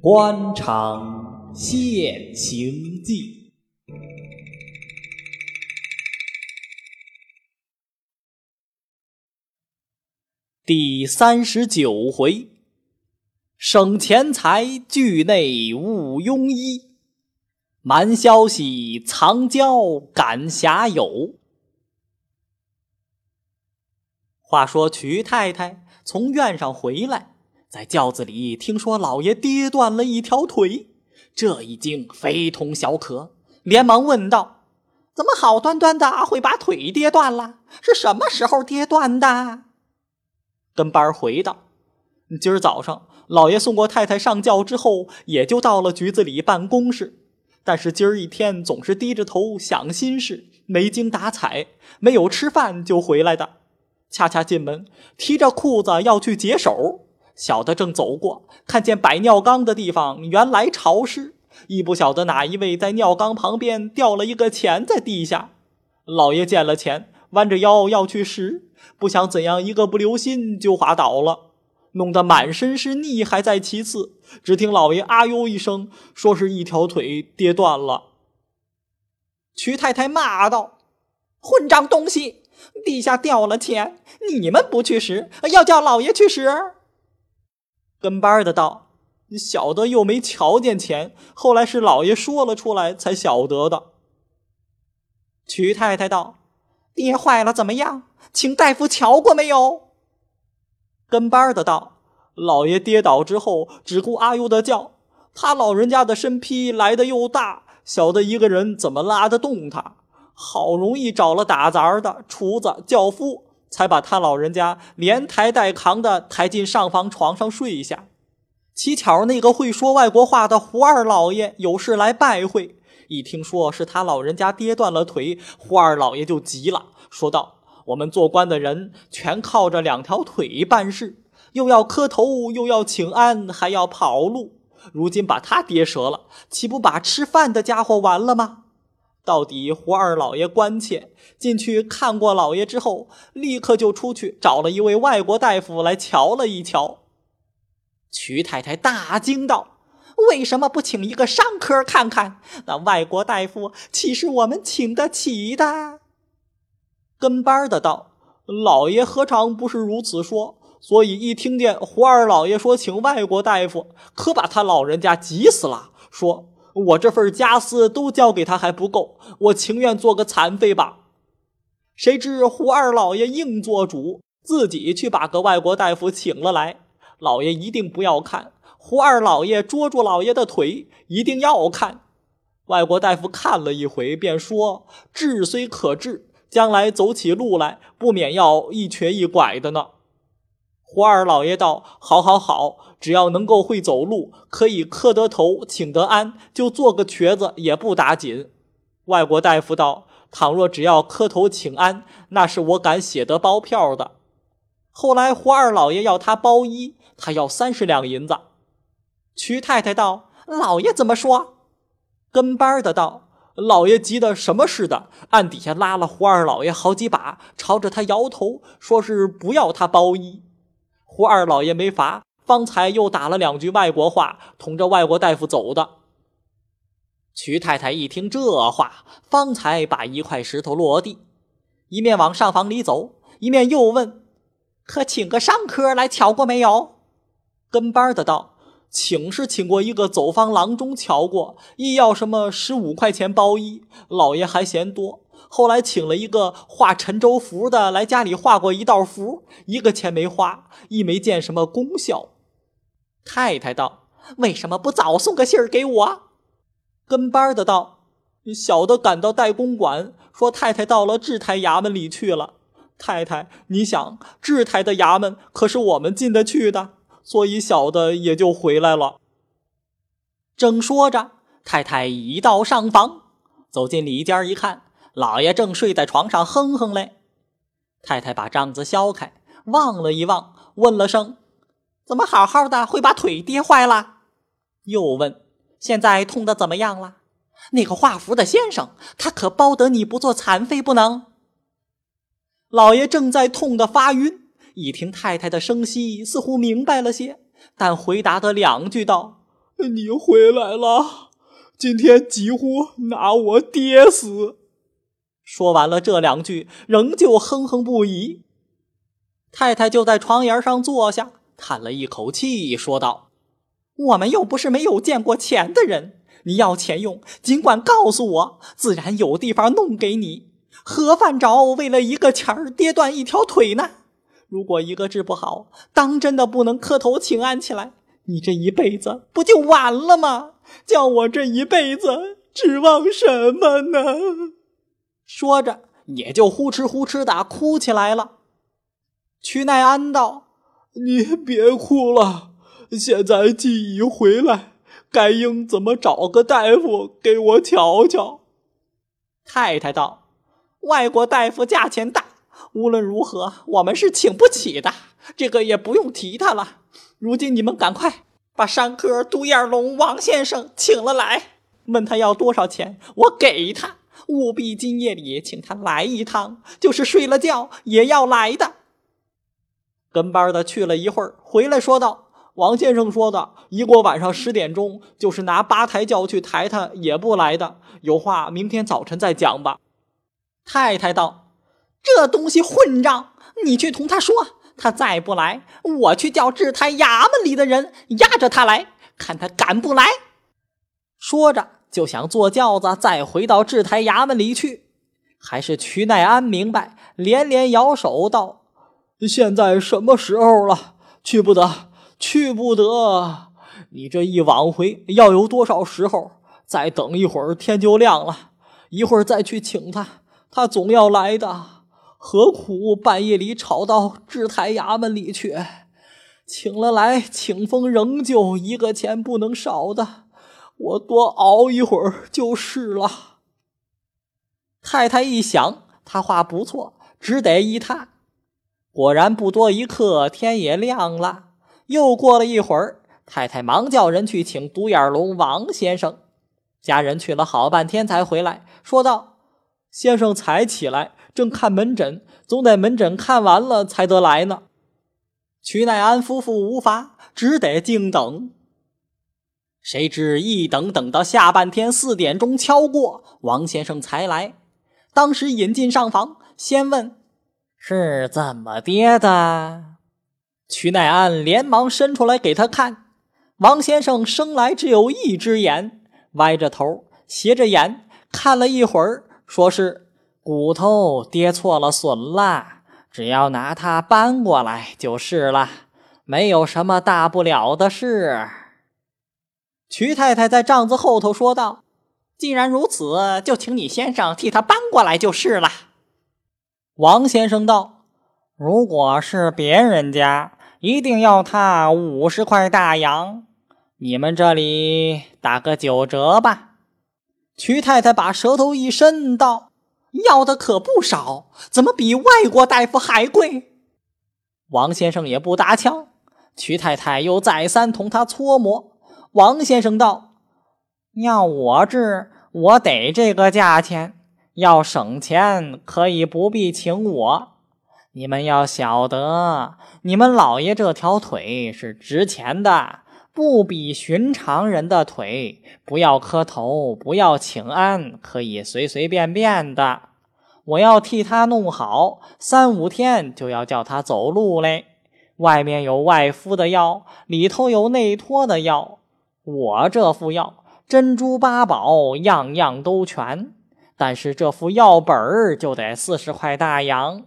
官场现形记，第三十九回，省钱财，聚内务庸医，瞒消息，藏娇，赶侠友。话说瞿太太从院上回来。在轿子里听说老爷跌断了一条腿，这一惊非同小可，连忙问道：“怎么好端端的会把腿跌断了？是什么时候跌断的？”跟班儿回道：“今儿早上老爷送过太太上轿之后，也就到了局子里办公室。但是今儿一天总是低着头想心事，没精打采，没有吃饭就回来的。恰恰进门，提着裤子要去解手。”小的正走过，看见摆尿缸的地方原来潮湿，亦不晓得哪一位在尿缸旁边掉了一个钱在地下。老爷见了钱，弯着腰要去拾，不想怎样一个不留心就滑倒了，弄得满身是泥还在其次。只听老爷啊呦一声，说是一条腿跌断了。瞿太太骂道：“混账东西，地下掉了钱，你们不去拾，要叫老爷去拾？”跟班的道：“小的又没瞧见钱，后来是老爷说了出来才晓得的。”瞿太太道：“跌坏了怎么样？请大夫瞧过没有？”跟班的道：“老爷跌倒之后只顾啊呦的叫，他老人家的身披来的又大，小的一个人怎么拉得动他？好容易找了打杂的厨子、轿夫。”才把他老人家连抬带扛的抬进上房床上睡下。乞巧那个会说外国话的胡二老爷有事来拜会，一听说是他老人家跌断了腿，胡二老爷就急了，说道：“我们做官的人全靠着两条腿办事，又要磕头，又要请安，还要跑路。如今把他跌折了，岂不把吃饭的家伙完了吗？”到底胡二老爷关切，进去看过老爷之后，立刻就出去找了一位外国大夫来瞧了一瞧。瞿太太大惊道：“为什么不请一个商科看看？那外国大夫岂是我们请得起的？”跟班的道：“老爷何尝不是如此说？所以一听见胡二老爷说请外国大夫，可把他老人家急死了，说。”我这份家私都交给他还不够，我情愿做个残废吧。谁知胡二老爷硬做主，自己去把个外国大夫请了来。老爷一定不要看。胡二老爷捉住老爷的腿，一定要看。外国大夫看了一回，便说：“治虽可治，将来走起路来，不免要一瘸一拐的呢。”胡二老爷道：“好，好，好，只要能够会走路，可以磕得头，请得安，就做个瘸子也不打紧。”外国大夫道：“倘若只要磕头请安，那是我敢写得包票的。”后来胡二老爷要他包衣，他要三十两银子。瞿太太道：“老爷怎么说？”跟班的道：“老爷急得什么似的，暗底下拉了胡二老爷好几把，朝着他摇头，说是不要他包衣。”胡二老爷没法，方才又打了两句外国话，同着外国大夫走的。瞿太太一听这话，方才把一块石头落地，一面往上房里走，一面又问：“可请个上科来瞧过没有？”跟班的道：“请是请过一个走方郎中瞧过，亦要什么十五块钱包衣，老爷还嫌多。”后来请了一个画沉舟符的来家里画过一道符，一个钱没花，亦没见什么功效。太太道：“为什么不早送个信儿给我？”跟班的道：“小的赶到代公馆，说太太到了制台衙门里去了。太太，你想制台的衙门可是我们进得去的，所以小的也就回来了。”正说着，太太一到上房，走进里间一看。老爷正睡在床上哼哼嘞，太太把帐子削开，望了一望，问了声：“怎么好好的会把腿跌坏了？”又问：“现在痛的怎么样了？”那个画符的先生，他可包得你不做残废不能。老爷正在痛得发晕，一听太太的声息，似乎明白了些，但回答的两句道：“你回来了，今天几乎拿我爹死。”说完了这两句，仍旧哼哼不已。太太就在床沿上坐下，叹了一口气，说道：“我们又不是没有见过钱的人，你要钱用，尽管告诉我，自然有地方弄给你。何犯着为了一个钱儿跌断一条腿呢？如果一个治不好，当真的不能磕头请安起来，你这一辈子不就完了吗？叫我这一辈子指望什么呢？”说着，也就呼哧呼哧的哭起来了。曲奈安道：“你别哭了，现在既已回来，该应怎么找个大夫给我瞧瞧？”太太道：“外国大夫价钱大，无论如何我们是请不起的，这个也不用提他了。如今你们赶快把山科独眼龙王先生请了来，问他要多少钱，我给他。”务必今夜里请他来一趟，就是睡了觉也要来的。跟班的去了一会儿，回来说道：“王先生说的，一过晚上十点钟，就是拿八抬轿去抬他也不来的。有话明天早晨再讲吧。”太太道：“这东西混账！你去同他说，他再不来，我去叫制台衙门里的人压着他来，看他敢不来。”说着。就想坐轿子再回到制台衙门里去，还是瞿奈安明白，连连摇手道：“现在什么时候了？去不得，去不得！你这一往回要有多少时候？再等一会儿，天就亮了。一会儿再去请他，他总要来的。何苦半夜里吵到制台衙门里去？请了来，请封仍旧一个钱不能少的。”我多熬一会儿就是了。太太一想，他话不错，只得依他。果然不多一刻，天也亮了。又过了一会儿，太太忙叫人去请独眼龙王先生。家人去了好半天才回来，说道：“先生才起来，正看门诊，总得门诊看完了才得来呢。”曲乃安夫妇无法，只得静等。谁知一等等到下半天四点钟敲过，王先生才来。当时引进上房，先问是怎么跌的。曲乃安连忙伸出来给他看。王先生生来只有一只眼，歪着头，斜着眼看了一会儿，说是骨头跌错了损了，只要拿它搬过来就是了，没有什么大不了的事。瞿太太在帐子后头说道：“既然如此，就请你先生替他搬过来就是了。”王先生道：“如果是别人家，一定要他五十块大洋，你们这里打个九折吧。”瞿太太把舌头一伸道：“要的可不少，怎么比外国大夫还贵？”王先生也不搭腔，瞿太太又再三同他搓磨。王先生道：“要我治，我得这个价钱。要省钱，可以不必请我。你们要晓得，你们老爷这条腿是值钱的，不比寻常人的腿。不要磕头，不要请安，可以随随便便的。我要替他弄好，三五天就要叫他走路嘞。外面有外敷的药，里头有内托的药。”我这副药珍珠八宝样样都全，但是这副药本儿就得四十块大洋。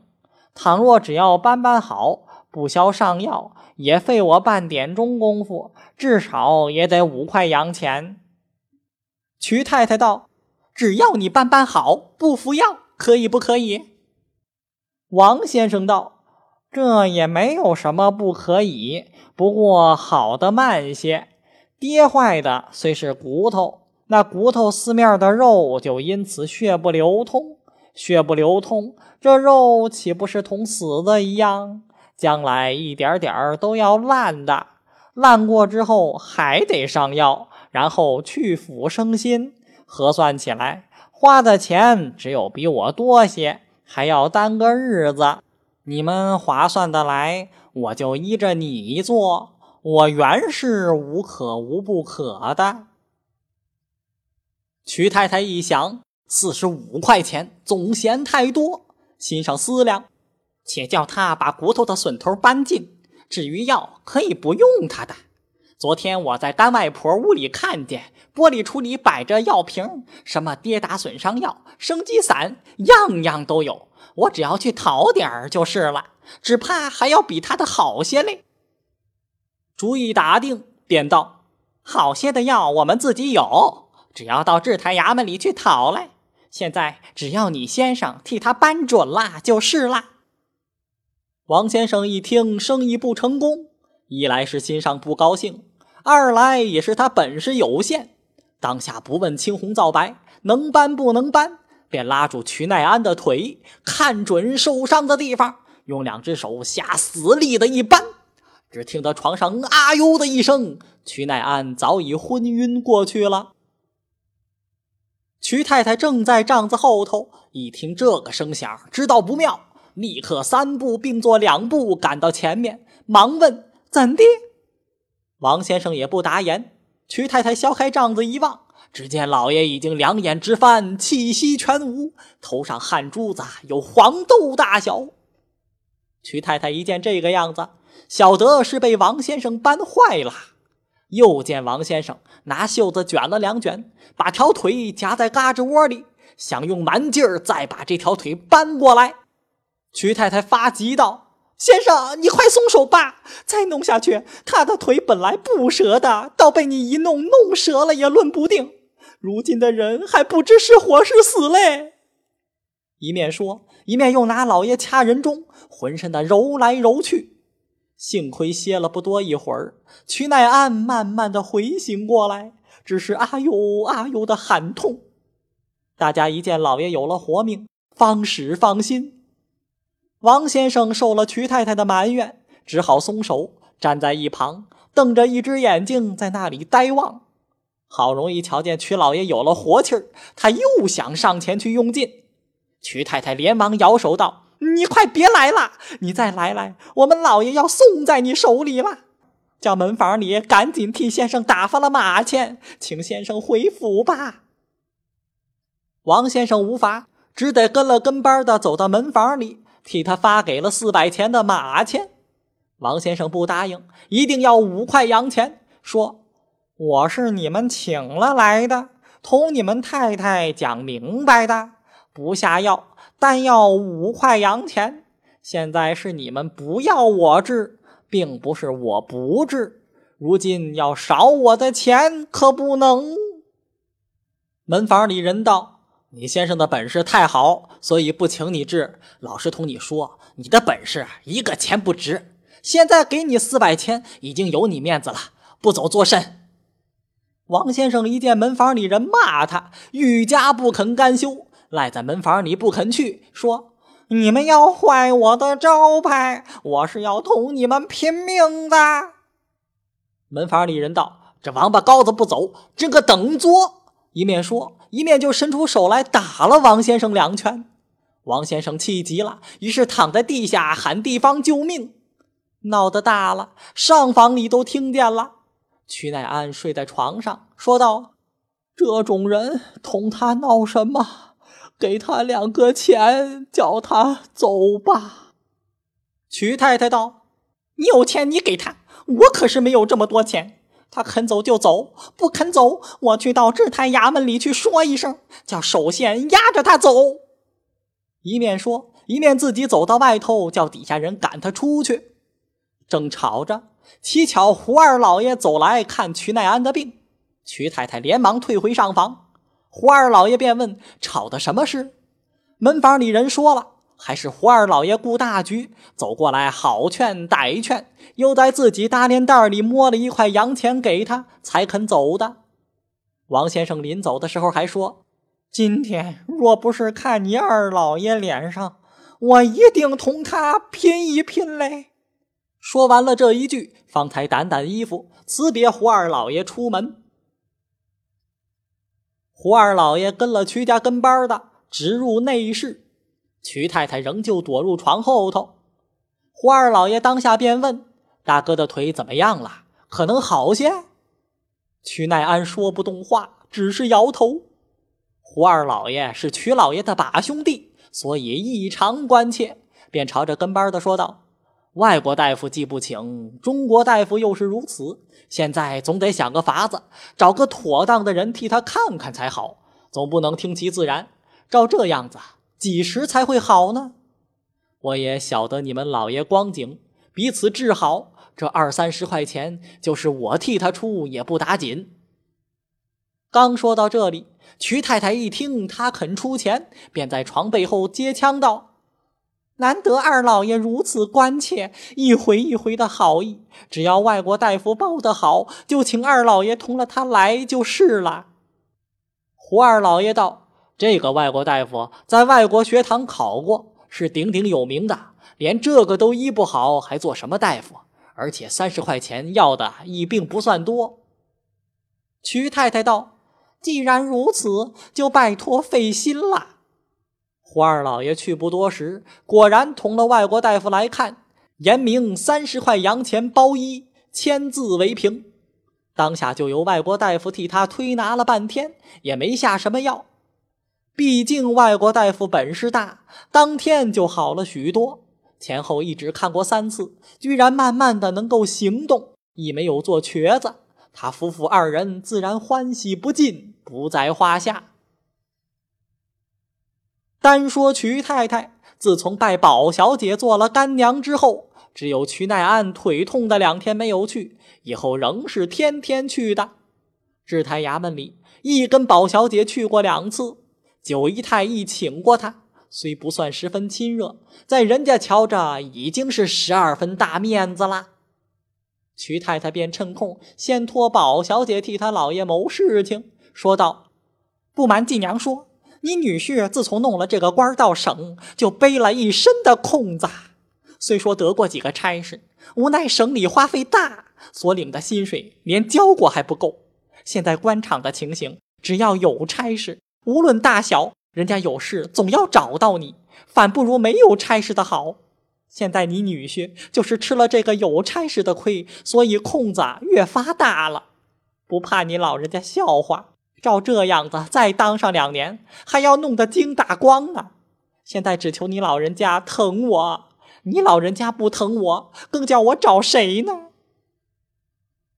倘若只要搬搬好，不消上药，也费我半点钟功夫，至少也得五块洋钱。瞿太太道：“只要你搬搬好，不服药，可以不可以？”王先生道：“这也没有什么不可以，不过好的慢些。”跌坏的虽是骨头，那骨头四面的肉就因此血不流通，血不流通，这肉岂不是同死的一样？将来一点点都要烂的，烂过之后还得上药，然后去腐生新。核算起来，花的钱只有比我多些，还要耽搁日子。你们划算的来，我就依着你做。我原是无可无不可的。”瞿太太一想，四十五块钱总嫌太多，心上思量，且叫他把骨头的笋头搬进。至于药，可以不用他的。昨天我在干外婆屋里看见，玻璃橱里摆着药瓶，什么跌打损伤药、生肌散，样样都有。我只要去讨点儿就是了，只怕还要比他的好些嘞。主意打定，便道：“好些的药我们自己有。”只要到制台衙门里去讨来，现在只要你先生替他搬准了就是了。王先生一听生意不成功，一来是心上不高兴，二来也是他本事有限，当下不问青红皂白，能搬不能搬，便拉住瞿耐安的腿，看准受伤的地方，用两只手下死力的一扳，只听得床上“啊呦”的一声，瞿乃安早已昏晕过去了。瞿太太正在帐子后头，一听这个声响，知道不妙，立刻三步并作两步赶到前面，忙问：“怎的？”王先生也不答言。瞿太太削开帐子一望，只见老爷已经两眼直翻，气息全无，头上汗珠子有黄豆大小。瞿太太一见这个样子，晓得是被王先生搬坏了。又见王先生拿袖子卷了两卷，把条腿夹在胳肢窝里，想用蛮劲儿再把这条腿搬过来。瞿太太发急道：“先生，你快松手吧！再弄下去，他的腿本来不折的，倒被你一弄，弄折了也论不定。如今的人还不知是活是死嘞。”一面说，一面又拿老爷掐人中，浑身的揉来揉去。幸亏歇了不多一会儿，瞿乃安慢慢的回醒过来，只是啊呦啊呦的喊痛。大家一见老爷有了活命，方始放心。王先生受了瞿太太的埋怨，只好松手，站在一旁，瞪着一只眼睛在那里呆望。好容易瞧见瞿老爷有了活气儿，他又想上前去用劲。瞿太太连忙摇手道。你快别来了！你再来来，我们老爷要送在你手里了。叫门房里赶紧替先生打发了马钱，请先生回府吧。王先生无法，只得跟了跟班的走到门房里，替他发给了四百钱的马钱。王先生不答应，一定要五块洋钱，说：“我是你们请了来的，同你们太太讲明白的，不下药。”但要五块洋钱，现在是你们不要我治，并不是我不治。如今要少我的钱，可不能。门房里人道：“你先生的本事太好，所以不请你治。老实同你说，你的本事一个钱不值。现在给你四百钱，已经有你面子了，不走作甚？”王先生一见门房里人骂他，愈加不肯甘休。赖在门房里不肯去，说：“你们要坏我的招牌，我是要同你们拼命的。”门房里人道：“这王八羔子不走，真个等作！”一面说，一面就伸出手来打了王先生两拳。王先生气急了，于是躺在地下喊地方救命，闹得大了，上房里都听见了。曲乃安睡在床上，说道：“这种人同他闹什么？”给他两个钱，叫他走吧。瞿太太道：“你有钱，你给他，我可是没有这么多钱。他肯走就走，不肯走，我去到制台衙门里去说一声，叫守县押着他走。”一面说，一面自己走到外头，叫底下人赶他出去。正吵着，乞巧胡二老爷走来看瞿耐安的病，瞿太太连忙退回上房。胡二老爷便问：“吵的什么事？”门房里人说了，还是胡二老爷顾大局，走过来好劝歹劝，又在自己大连袋里摸了一块洋钱给他，才肯走的。王先生临走的时候还说：“今天若不是看你二老爷脸上，我一定同他拼一拼嘞。”说完了这一句，方才掸掸衣服，辞别胡二老爷出门。胡二老爷跟了瞿家跟班的，直入内室。瞿太太仍旧躲入床后头。胡二老爷当下便问：“大哥的腿怎么样了？可能好些？”瞿乃安说不动话，只是摇头。胡二老爷是瞿老爷的把兄弟，所以异常关切，便朝着跟班的说道：“外国大夫既不请，中国大夫又是如此，现在总得想个法子，找个妥当的人替他看看才好，总不能听其自然。照这样子，几时才会好呢？”我也晓得你们老爷光景，彼此治好，这二三十块钱就是我替他出也不打紧。刚说到这里，瞿太太一听他肯出钱，便在床背后接腔道：“难得二老爷如此关切，一回一回的好意，只要外国大夫报得好，就请二老爷同了他来就是了。”胡二老爷道：“这个外国大夫在外国学堂考过。”是鼎鼎有名的，连这个都医不好，还做什么大夫？而且三十块钱要的亦并不算多。瞿太太道：“既然如此，就拜托费心了。”胡二老爷去不多时，果然同了外国大夫来看，言明三十块洋钱包医，签字为凭。当下就由外国大夫替他推拿了半天，也没下什么药。毕竟外国大夫本事大，当天就好了许多。前后一直看过三次，居然慢慢的能够行动，亦没有做瘸子。他夫妇二人自然欢喜不尽，不在话下。单说瞿太太，自从拜宝小姐做了干娘之后，只有瞿乃安腿痛的两天没有去，以后仍是天天去的。制台衙门里，一跟宝小姐去过两次。九姨太一请过她，虽不算十分亲热，在人家瞧着已经是十二分大面子了。瞿太太便趁空先托宝小姐替他老爷谋事情，说道：“不瞒继娘说，你女婿自从弄了这个官到省，就背了一身的空子。虽说得过几个差事，无奈省里花费大，所领的薪水连交过还不够。现在官场的情形，只要有差事。”无论大小，人家有事总要找到你，反不如没有差事的好。现在你女婿就是吃了这个有差事的亏，所以空子越发大了。不怕你老人家笑话，照这样子再当上两年，还要弄得精打光呢。现在只求你老人家疼我，你老人家不疼我，更叫我找谁呢？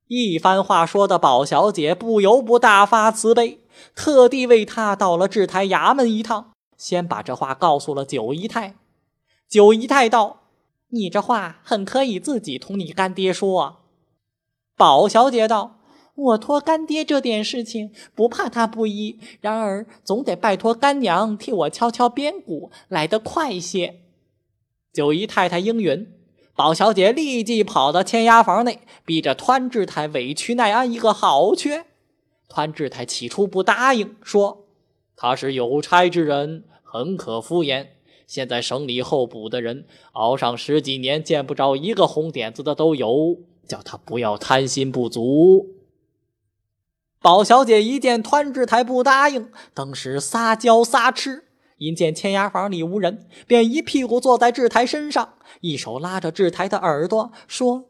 一番话说的宝小姐不由不大发慈悲。特地为他到了制台衙门一趟，先把这话告诉了九姨太。九姨太道：“你这话很可以自己同你干爹说。”宝小姐道：“我托干爹这点事情，不怕他不依，然而总得拜托干娘替我敲敲边鼓，来得快些。”九姨太太应允，宝小姐立即跑到签押房内，逼着团志台委屈耐安一个好缺。团志泰起初不答应，说他是有差之人，很可敷衍。现在省里候补的人，熬上十几年见不着一个红点子的都有，叫他不要贪心不足。宝小姐一见团志台不答应，当时撒娇撒痴，因见千牙房里无人，便一屁股坐在志台身上，一手拉着志台的耳朵说。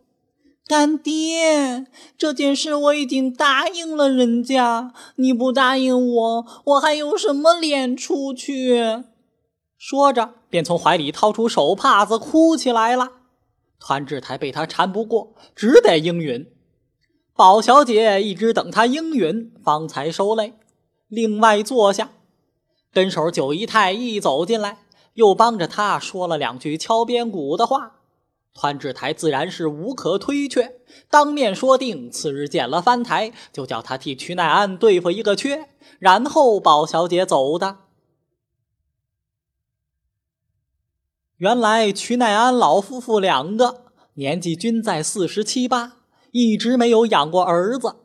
干爹，这件事我已经答应了人家，你不答应我，我还有什么脸出去？说着，便从怀里掏出手帕子，哭起来了。团志台被他缠不过，只得应允。宝小姐一直等他应允，方才收泪，另外坐下。跟手九姨太一走进来，又帮着他说了两句敲边鼓的话。团治台自然是无可推却，当面说定，次日见了翻台，就叫他替瞿乃安对付一个缺，然后宝小姐走的。原来瞿乃安老夫妇两个年纪均在四十七八，一直没有养过儿子。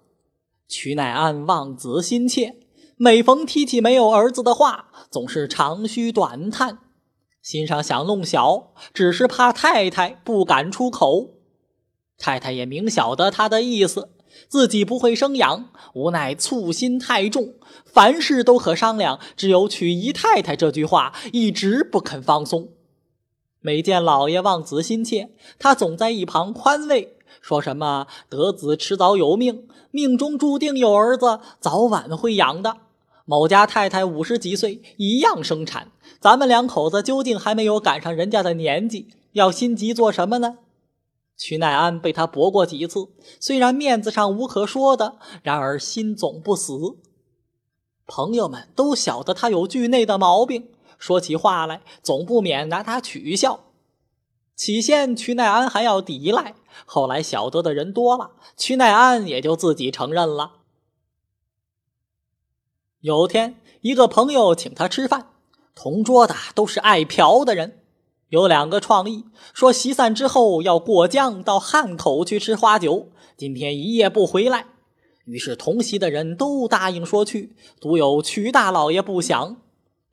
曲乃安望子心切，每逢提起没有儿子的话，总是长吁短叹。心上想弄小，只是怕太太不敢出口。太太也明晓得他的意思，自己不会生养，无奈醋心太重，凡事都可商量，只有娶姨太太这句话一直不肯放松。每见老爷望子心切，他总在一旁宽慰，说什么得子迟早有命，命中注定有儿子，早晚会养的。某家太太五十几岁，一样生产，咱们两口子究竟还没有赶上人家的年纪，要心急做什么呢？曲乃安被他驳过几次，虽然面子上无可说的，然而心总不死。朋友们都晓得他有惧内的毛病。说起话来，总不免拿他取笑。起先，曲乃安还要抵赖，后来晓得的人多了，曲乃安也就自己承认了。有天，一个朋友请他吃饭，同桌的都是爱嫖的人，有两个创意，说席散之后要过江到汉口去吃花酒，今天一夜不回来。于是同席的人都答应说去，独有曲大老爷不想。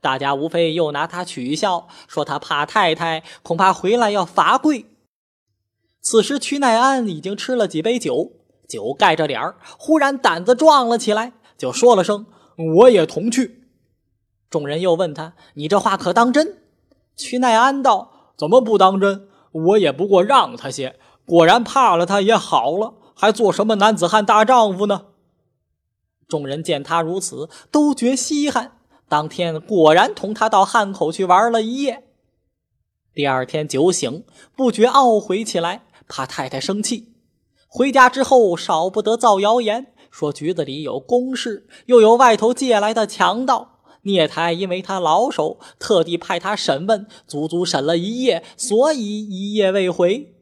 大家无非又拿他取笑，说他怕太太，恐怕回来要罚跪。此时曲乃安已经吃了几杯酒，酒盖着脸儿，忽然胆子壮了起来，就说了声：“我也同去。”众人又问他：“你这话可当真？”曲乃安道：“怎么不当真？我也不过让他些，果然怕了他也好了，还做什么男子汉大丈夫呢？”众人见他如此，都觉稀罕。当天果然同他到汉口去玩了一夜。第二天酒醒，不觉懊悔起来，怕太太生气。回家之后，少不得造谣言，说局子里有公事，又有外头借来的强盗。聂台因为他老手，特地派他审问，足足审了一夜，所以一夜未回。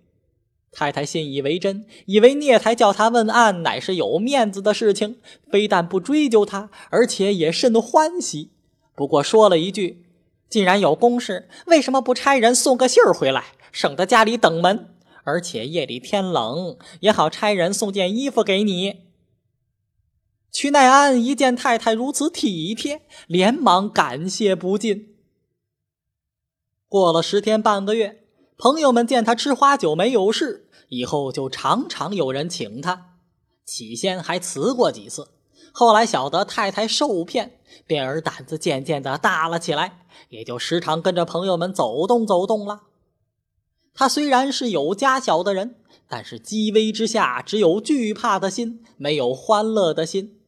太太信以为真，以为聂台叫他问案乃是有面子的事情，非但不追究他，而且也甚欢喜。不过说了一句：“既然有公事，为什么不差人送个信儿回来，省得家里等门？而且夜里天冷，也好差人送件衣服给你。”曲乃安一见太太如此体贴，连忙感谢不尽。过了十天半个月，朋友们见他吃花酒没有事，以后就常常有人请他。起先还辞过几次。后来晓得太太受骗，便儿胆子渐渐的大了起来，也就时常跟着朋友们走动走动了。他虽然是有家小的人，但是积威之下只有惧怕的心，没有欢乐的心。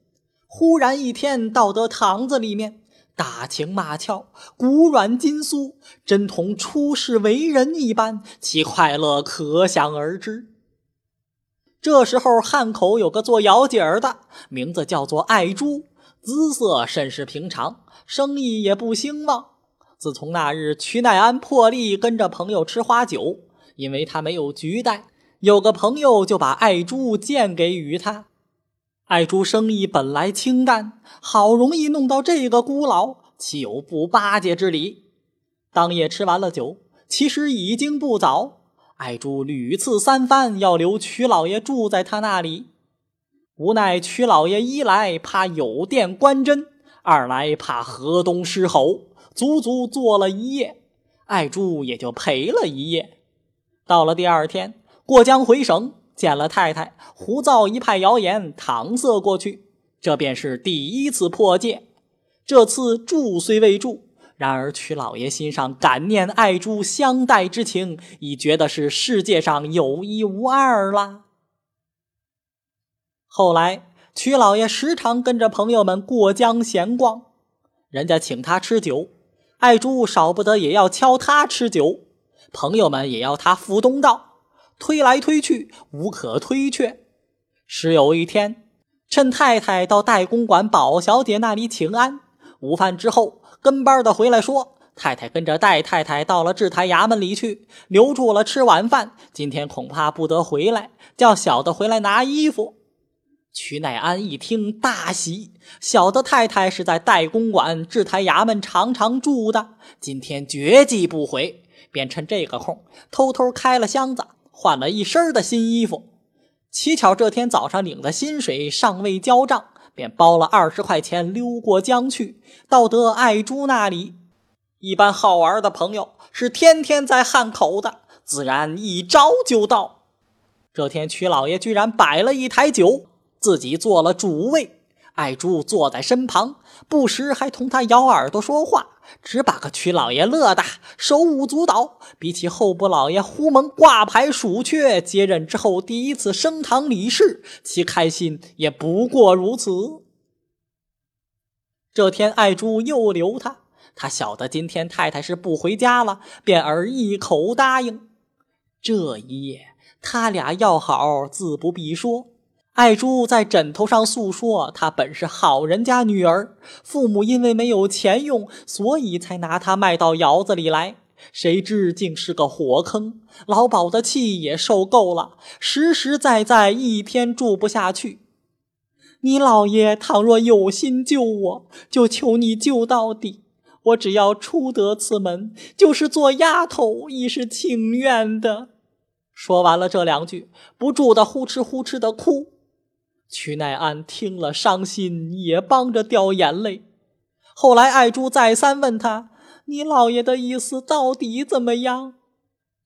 忽然一天到得堂子里面，打情骂俏，骨软筋酥，真同出世为人一般，其快乐可想而知。这时候，汉口有个做窑姐儿的，名字叫做爱珠，姿色甚是平常，生意也不兴旺。自从那日曲乃安破例跟着朋友吃花酒，因为他没有局带，有个朋友就把爱珠荐给与他。爱珠生意本来清淡，好容易弄到这个孤老，岂有不巴结之理？当夜吃完了酒，其实已经不早。爱珠屡次三番要留曲老爷住在他那里，无奈曲老爷一来怕有殿观针，二来怕河东狮吼，足足坐了一夜，爱珠也就陪了一夜。到了第二天，过江回省见了太太，胡造一派谣言搪塞过去，这便是第一次破戒。这次住虽未住。然而，曲老爷心上感念爱珠相待之情，已觉得是世界上有一无二了。后来，曲老爷时常跟着朋友们过江闲逛，人家请他吃酒，爱珠少不得也要敲他吃酒，朋友们也要他赴东道，推来推去无可推却。时有一天，趁太太到代公馆宝小姐那里请安，午饭之后。跟班的回来说，太太跟着戴太太到了制台衙门里去，留住了吃晚饭。今天恐怕不得回来，叫小的回来拿衣服。曲乃安一听大喜，小的太太是在代公馆制台衙门常常住的，今天绝技不回，便趁这个空偷偷开了箱子，换了一身的新衣服。乞巧这天早上领的薪水尚未交账。便包了二十块钱溜过江去，到得爱珠那里。一般好玩的朋友是天天在汉口的，自然一招就到。这天曲老爷居然摆了一台酒，自己做了主位。爱珠坐在身旁，不时还同他咬耳朵说话，只把个曲老爷乐得手舞足蹈。比起候补老爷胡蒙挂牌数雀接任之后第一次升堂理事，其开心也不过如此。这天，爱珠又留他，他晓得今天太太是不回家了，便儿一口答应。这一夜，他俩要好，自不必说。爱珠在枕头上诉说，她本是好人家女儿，父母因为没有钱用，所以才拿她卖到窑子里来。谁知竟是个火坑，老鸨的气也受够了，实实在在一天住不下去。你老爷倘若有心救我，就求你救到底。我只要出得此门，就是做丫头，亦是情愿的。说完了这两句，不住的呼哧呼哧的哭。曲乃安听了，伤心，也帮着掉眼泪。后来，爱珠再三问他：“你老爷的意思到底怎么样？”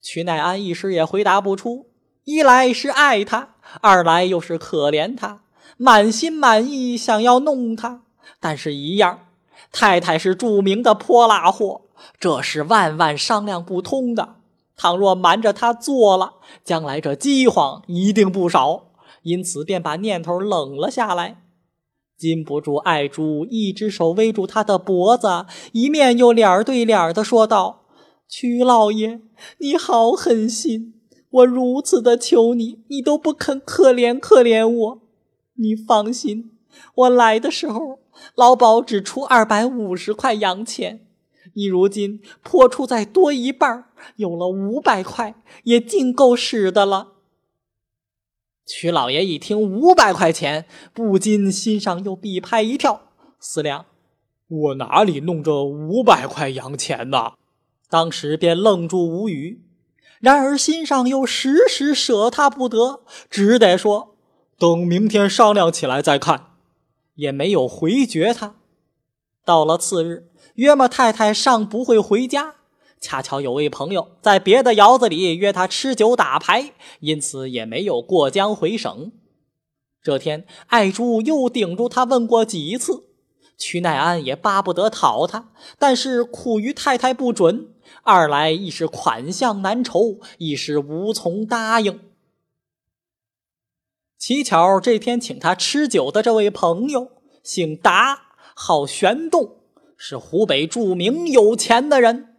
曲乃安一时也回答不出。一来是爱他，二来又是可怜他，满心满意想要弄他。但是，一样，太太是著名的泼辣货，这是万万商量不通的。倘若瞒着他做了，将来这饥荒一定不少。因此，便把念头冷了下来，禁不住爱珠一只手围住他的脖子，一面又脸对脸的说道：“曲老爷，你好狠心！我如此的求你，你都不肯可怜可怜我。你放心，我来的时候，老鸨只出二百五十块洋钱，你如今破处再多一半，有了五百块，也尽够使的了。”曲老爷一听五百块钱，不禁心上又避拍一跳，思量：我哪里弄这五百块洋钱呢？当时便愣住无语。然而心上又时时舍他不得，只得说：等明天商量起来再看。也没有回绝他。到了次日，约么太太尚不会回家。恰巧有位朋友在别的窑子里约他吃酒打牌，因此也没有过江回省。这天，爱珠又顶住他问过几次，曲乃安也巴不得讨他，但是苦于太太不准，二来亦是款项难筹，一时无从答应。乞巧这天请他吃酒的这位朋友姓达，号玄洞，是湖北著名有钱的人。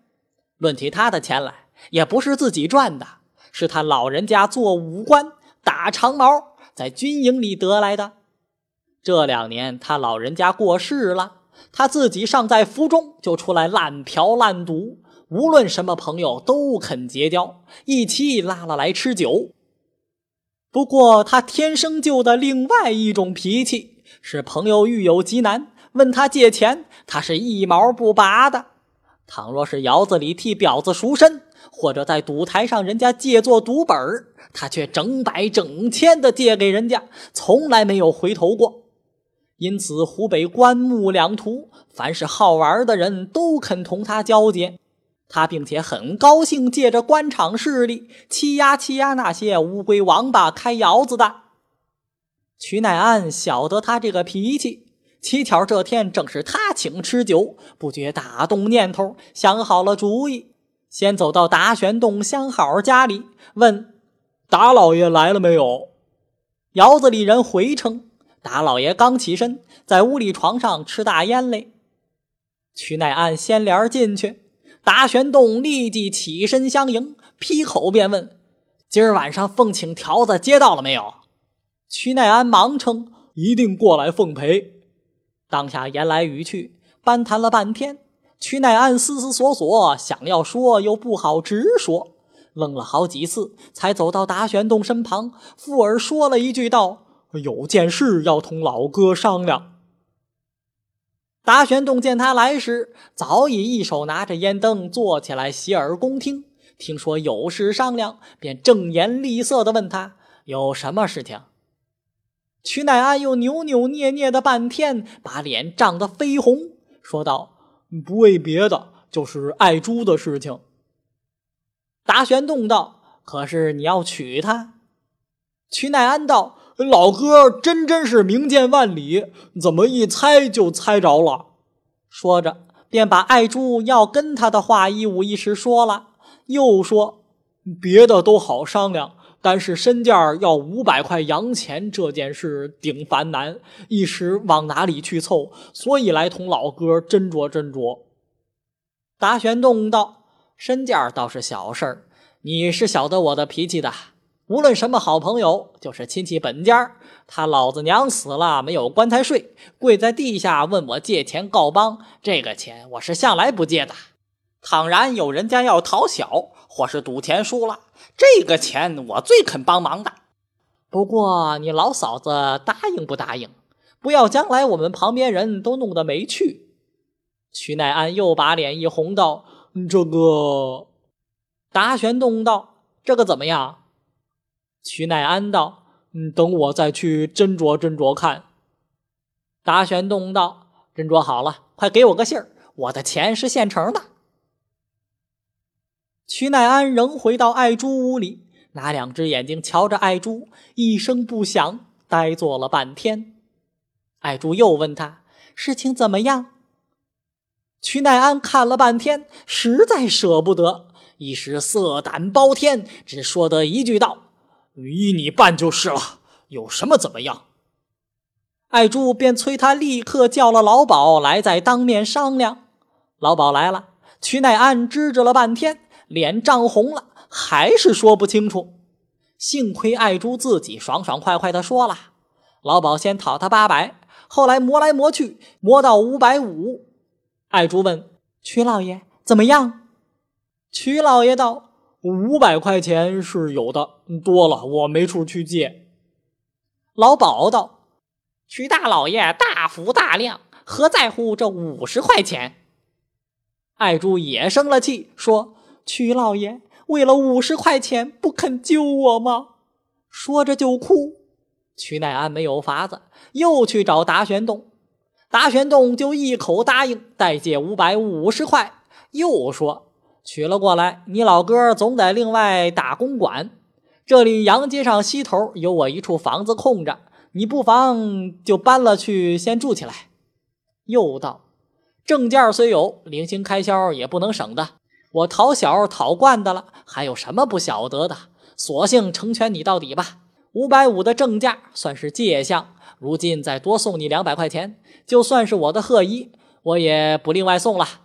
论起他的钱来，也不是自己赚的，是他老人家做武官打长毛，在军营里得来的。这两年他老人家过世了，他自己尚在府中，就出来滥嫖滥赌，无论什么朋友都肯结交，一起拉了来吃酒。不过他天生就的另外一种脾气，是朋友遇有急难问他借钱，他是一毛不拔的。倘若是窑子里替婊子赎身，或者在赌台上人家借做赌本他却整百整千的借给人家，从来没有回头过。因此，湖北官木两图，凡是好玩的人都肯同他交接。他并且很高兴借着官场势力欺压欺压那些乌龟王八开窑子的。曲乃安晓得他这个脾气。乞巧这天正是他请吃酒，不觉打动念头，想好了主意，先走到达玄洞相好家里，问达老爷来了没有。窑子里人回称，达老爷刚起身，在屋里床上吃大烟嘞。曲乃安掀帘进去，达玄洞立即起身相迎，劈口便问：“今儿晚上奉请条子接到了没有？”曲乃安忙称：“一定过来奉陪。”当下言来语去，攀谈了半天，曲乃安思思索索，想要说又不好直说，愣了好几次，才走到达玄洞身旁，附耳说了一句道：“有件事要同老哥商量。”达玄洞见他来时，早已一手拿着烟灯，坐起来洗耳恭听。听说有事商量，便正颜厉色地问他：“有什么事情？”曲乃安又扭扭捏捏的半天，把脸涨得绯红，说道：“不为别的，就是爱珠的事情。”达玄洞道：“可是你要娶她？”曲乃安道：“老哥真真是明鉴万里，怎么一猜就猜着了？说着，便把爱珠要跟他的话一五一十说了，又说别的都好商量。但是身价要五百块洋钱这件事顶烦难，一时往哪里去凑，所以来同老哥斟酌斟酌。达玄洞道：“身价倒是小事儿，你是晓得我的脾气的。无论什么好朋友，就是亲戚本家，他老子娘死了没有棺材睡，跪在地下问我借钱告帮，这个钱我是向来不借的。倘然有人家要讨小，或是赌钱输了。”这个钱我最肯帮忙的，不过你老嫂子答应不答应？不要将来我们旁边人都弄得没趣。曲乃安又把脸一红，道：“这个。”达玄洞道：“这个怎么样？”曲乃安道：“嗯，等我再去斟酌斟酌看。”达玄洞道：“斟酌好了，快给我个信儿，我的钱是现成的。”曲乃安仍回到爱珠屋里，拿两只眼睛瞧着爱珠，一声不响，呆坐了半天。爱珠又问他事情怎么样。曲乃安看了半天，实在舍不得，一时色胆包天，只说得一句道：“依你办就是了，有什么怎么样？”爱珠便催他立刻叫了老鸨来，再当面商量。老鸨来了，曲乃安支支了半天。脸涨红了，还是说不清楚。幸亏爱珠自己爽爽快快的说了。老鸨先讨他八百，后来磨来磨去，磨到五百五。爱珠问曲老爷怎么样？曲老爷道：“五百块钱是有的，多了我没处去借。”老鸨道：“曲大老爷大福大量，何在乎这五十块钱？”爱珠也生了气，说。曲老爷为了五十块钱不肯救我吗？说着就哭。曲乃安没有法子，又去找达玄洞。达玄洞就一口答应代借五百五十块，又说取了过来，你老哥总得另外打公馆。这里阳街上西头有我一处房子空着，你不妨就搬了去先住起来。又道证件虽有，零星开销也不能省的。我讨小讨惯的了，还有什么不晓得的？索性成全你到底吧。五百五的正价算是借项，如今再多送你两百块钱，就算是我的贺意，我也不另外送了。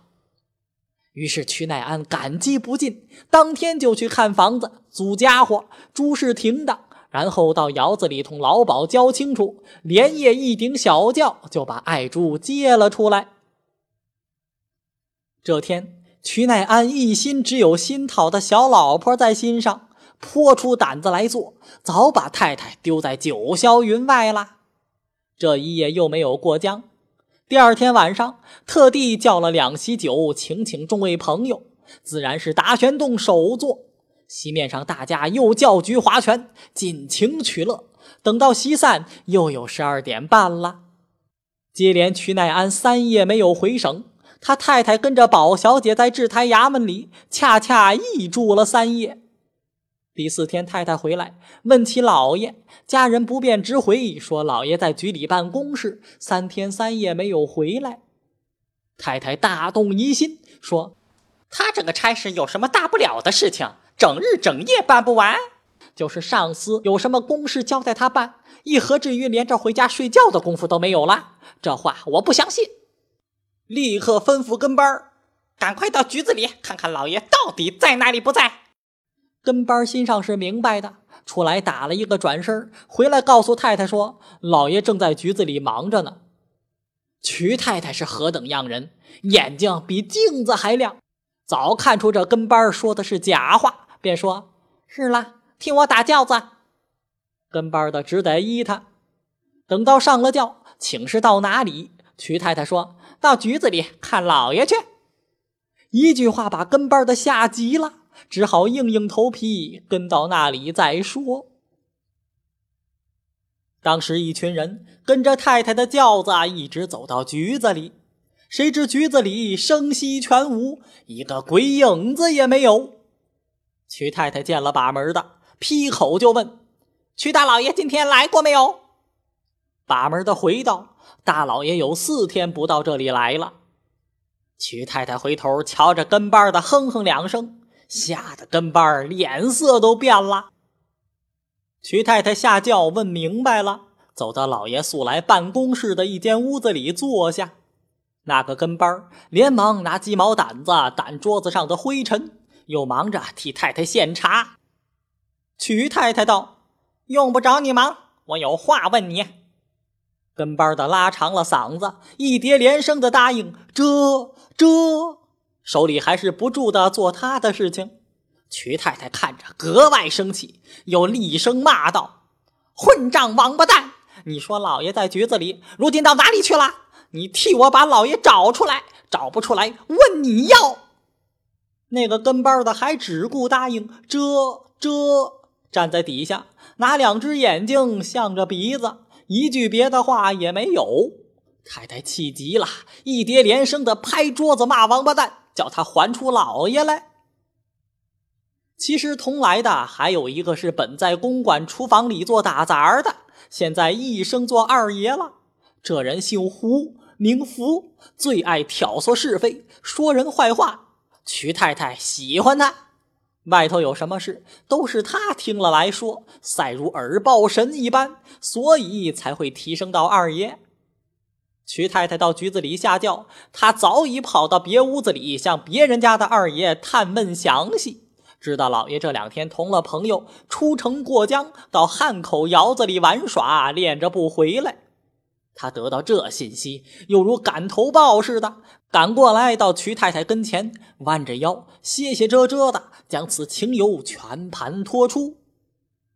于是曲乃安感激不尽，当天就去看房子、租家伙、诸事停当，然后到窑子里同老鸨交清楚，连夜一顶小轿就把爱珠接了出来。这天。曲乃安一心只有新讨的小老婆在心上，颇出胆子来做，早把太太丢在九霄云外了。这一夜又没有过江。第二天晚上，特地叫了两席酒，请请众位朋友，自然是达玄洞首座。席面上大家又叫菊划拳，尽情取乐。等到席散，又有十二点半了。接连曲乃安三夜没有回省。他太太跟着宝小姐在制台衙门里，恰恰一住了三夜。第四天，太太回来问起老爷，家人不便直回，说老爷在局里办公事，三天三夜没有回来。太太大动疑心，说：“他这个差事有什么大不了的事情？整日整夜办不完，就是上司有什么公事交代他办，一何至于连这回家睡觉的功夫都没有了？这话我不相信。”立刻吩咐跟班儿，赶快到局子里看看老爷到底在哪里不在。跟班心上是明白的，出来打了一个转身，回来告诉太太说：“老爷正在局子里忙着呢。”瞿太太是何等样人，眼睛比镜子还亮，早看出这跟班说的是假话，便说：“是了，替我打轿子。”跟班的只得依他。等到上了轿，请示到哪里？瞿太太说。到局子里看老爷去，一句话把跟班的吓急了，只好硬硬头皮跟到那里再说。当时一群人跟着太太的轿子一直走到局子里，谁知局子里声息全无，一个鬼影子也没有。曲太太见了把门的，劈口就问：“曲大老爷今天来过没有？把门的回道：“大老爷有四天不到这里来了。”瞿太太回头瞧着跟班的，哼哼两声，吓得跟班脸色都变了。瞿太太下轿问明白了，走到老爷素来办公室的一间屋子里坐下。那个跟班连忙拿鸡毛掸子掸桌子上的灰尘，又忙着替太太献茶。瞿太太道：“用不着你忙，我有话问你。”跟班的拉长了嗓子，一叠连声的答应：“这这。”手里还是不住的做他的事情。瞿太太看着格外生气，又厉声骂道：“混账王八蛋！你说老爷在局子里，如今到哪里去了？你替我把老爷找出来，找不出来问你要。”那个跟班的还只顾答应：“这这。”站在底下，拿两只眼睛向着鼻子，一句别的话也没有。太太气极了，一叠连声的拍桌子骂王八蛋，叫他还出老爷来。其实同来的还有一个是本在公馆厨房里做打杂的，现在一升做二爷了。这人姓胡，名福，最爱挑唆是非，说人坏话。瞿太太喜欢他，外头有什么事都是他听了来说，赛如耳报神一般，所以才会提升到二爷。瞿太太到局子里下轿，他早已跑到别屋子里向别人家的二爷探问详细。知道老爷这两天同了朋友出城过江，到汉口窑子里玩耍，练着不回来。他得到这信息，又如赶头报似的，赶过来到瞿太太跟前，弯着腰，歇歇遮遮的将此情由全盘托出。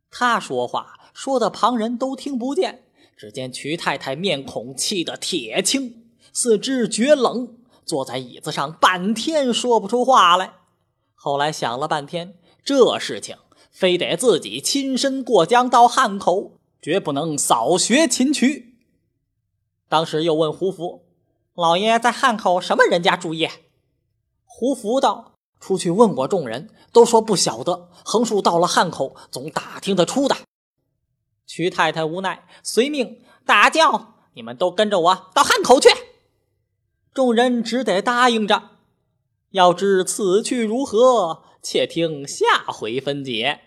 他说话说的旁人都听不见，只见瞿太太面孔气得铁青，四肢绝冷，坐在椅子上半天说不出话来。后来想了半天，这事情非得自己亲身过江到汉口，绝不能扫学秦渠。当时又问胡福：“老爷在汉口什么人家住业？”胡福道：“出去问过众人，都说不晓得。横竖到了汉口，总打听得出的。”瞿太太无奈，随命大叫：“你们都跟着我到汉口去！”众人只得答应着。要知此去如何，且听下回分解。